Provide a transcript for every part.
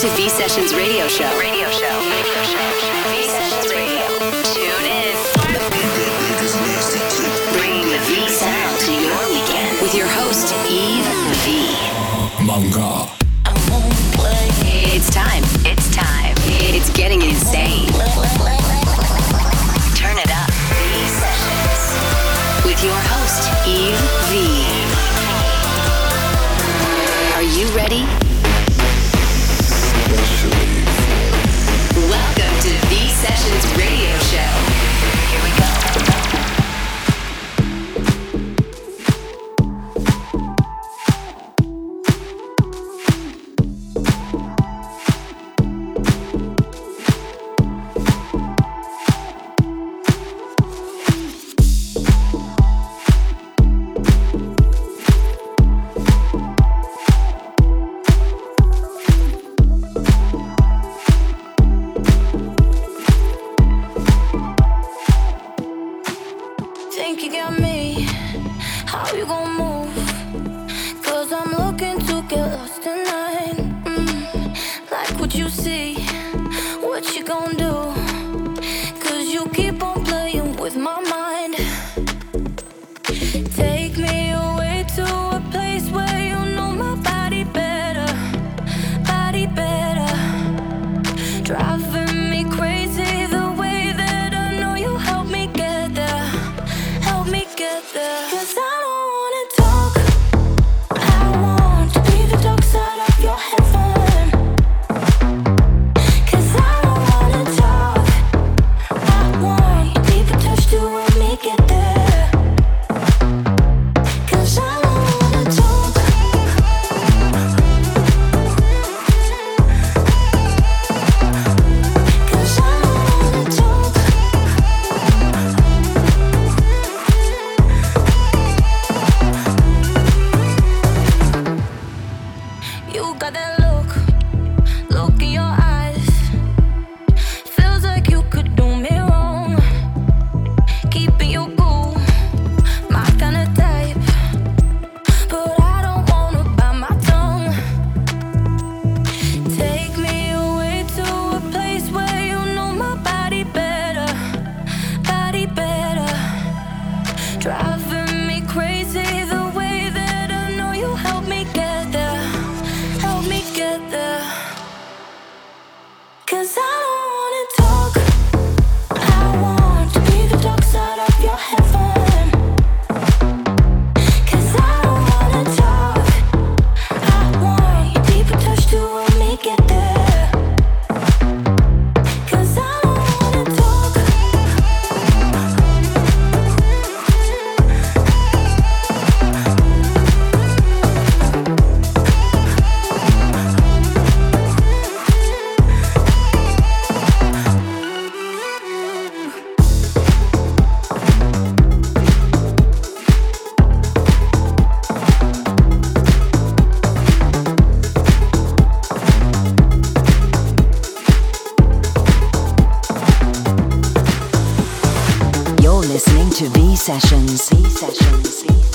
to V Sessions Radio Show. Radio Show. Radio Show. V Sessions Radio. Tune in. Bringing the V sound to your weekend with your host Yves V. Manga. It's time. It's time. It's getting insane. Turn it up. V Sessions with your host Yves V. Are you ready? sessions. B sessions. B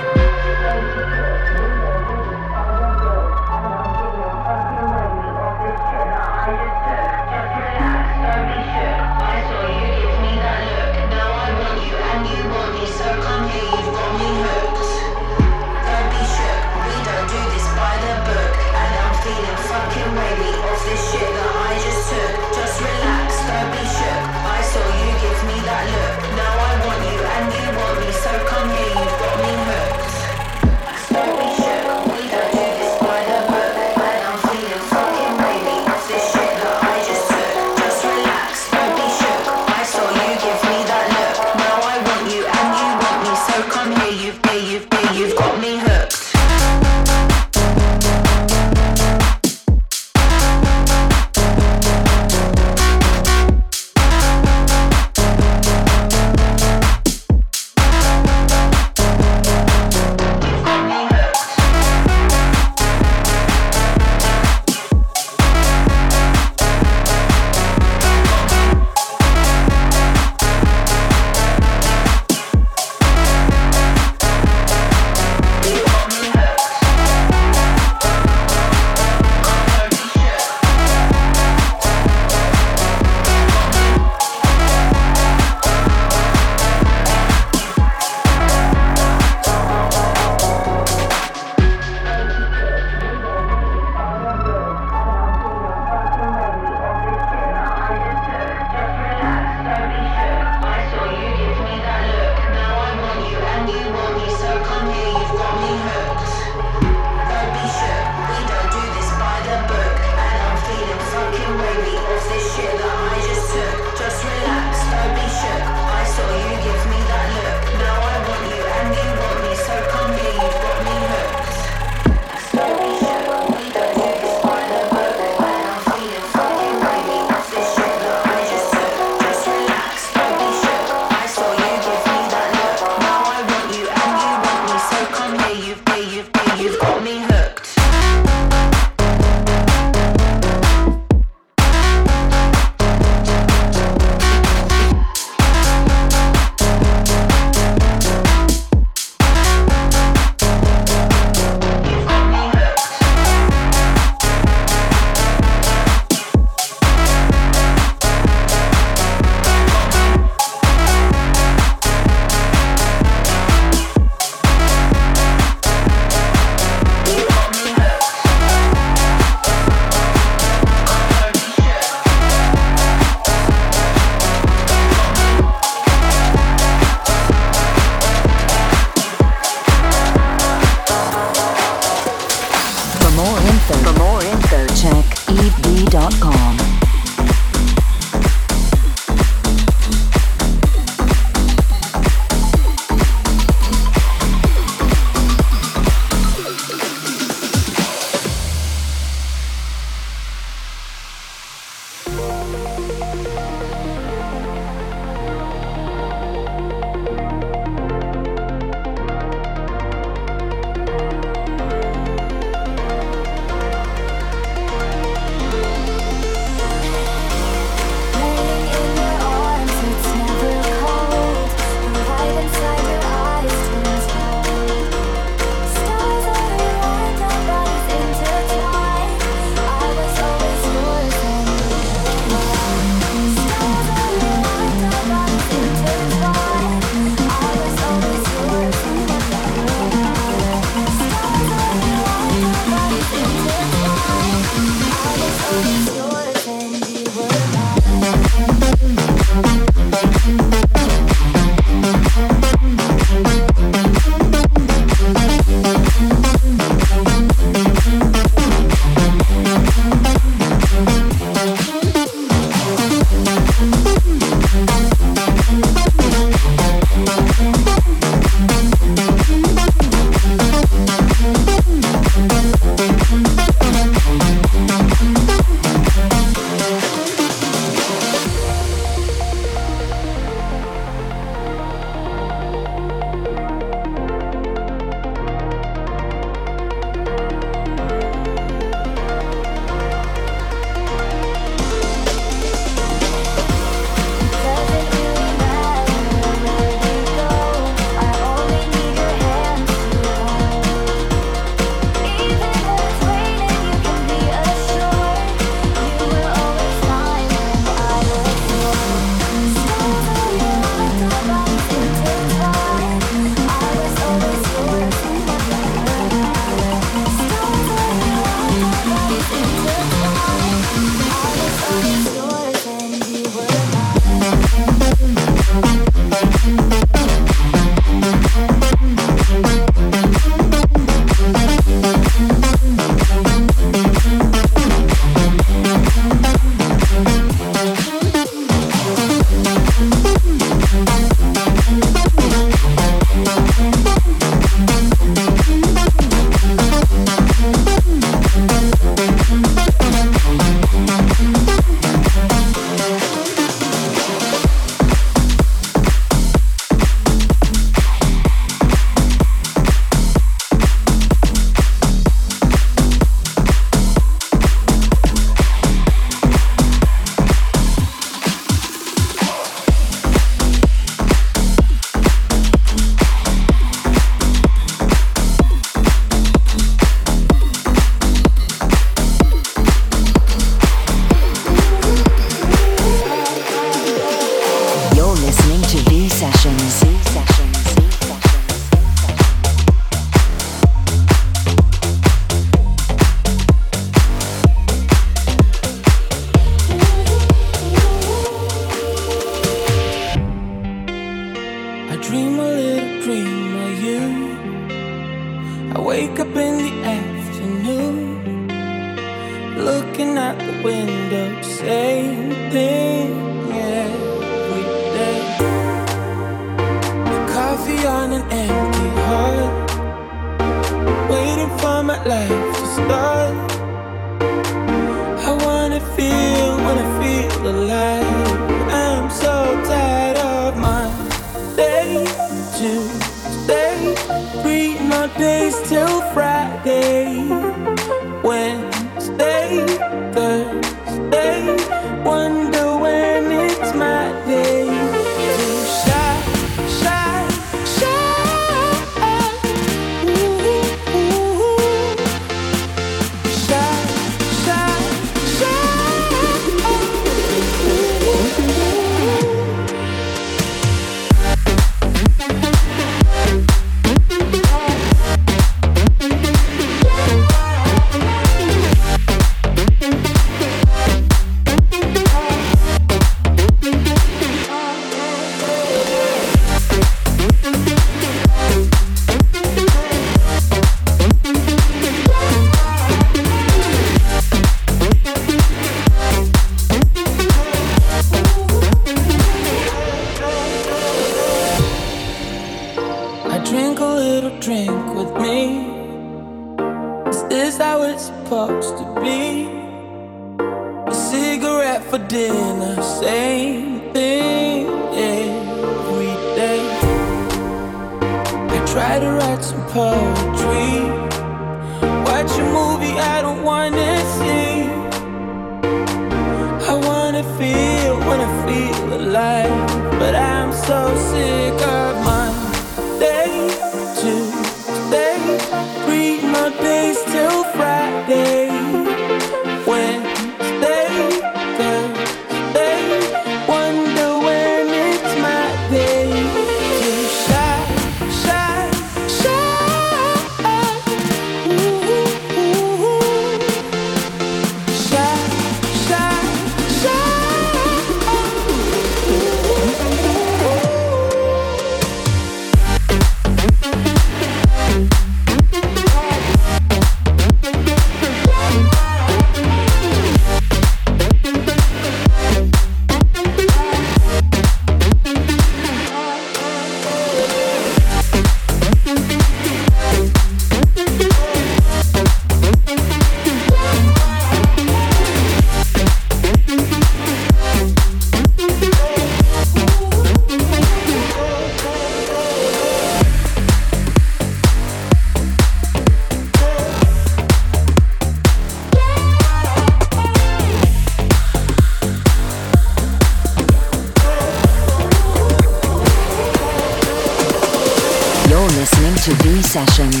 Sessions.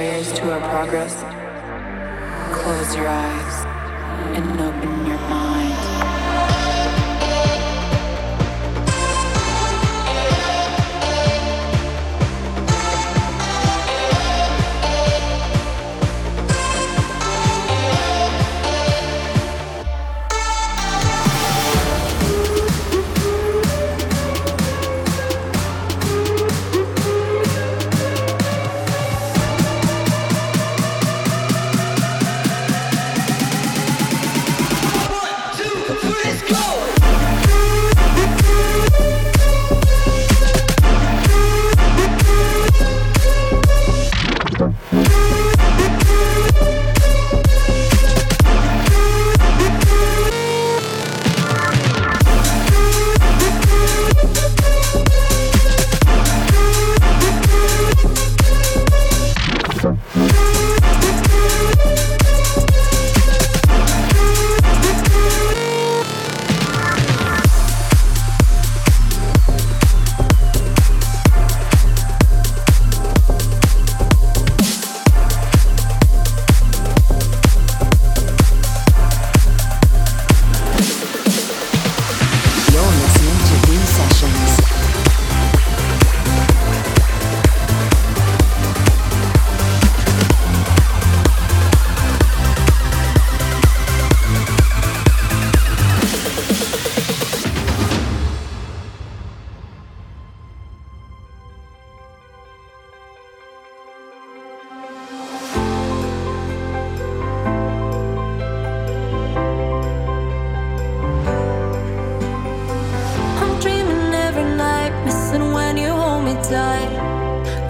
barriers to our progress, close your eyes and open your mind.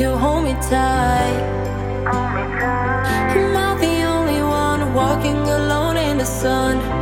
you hold me tight. Am I the only one walking alone in the sun?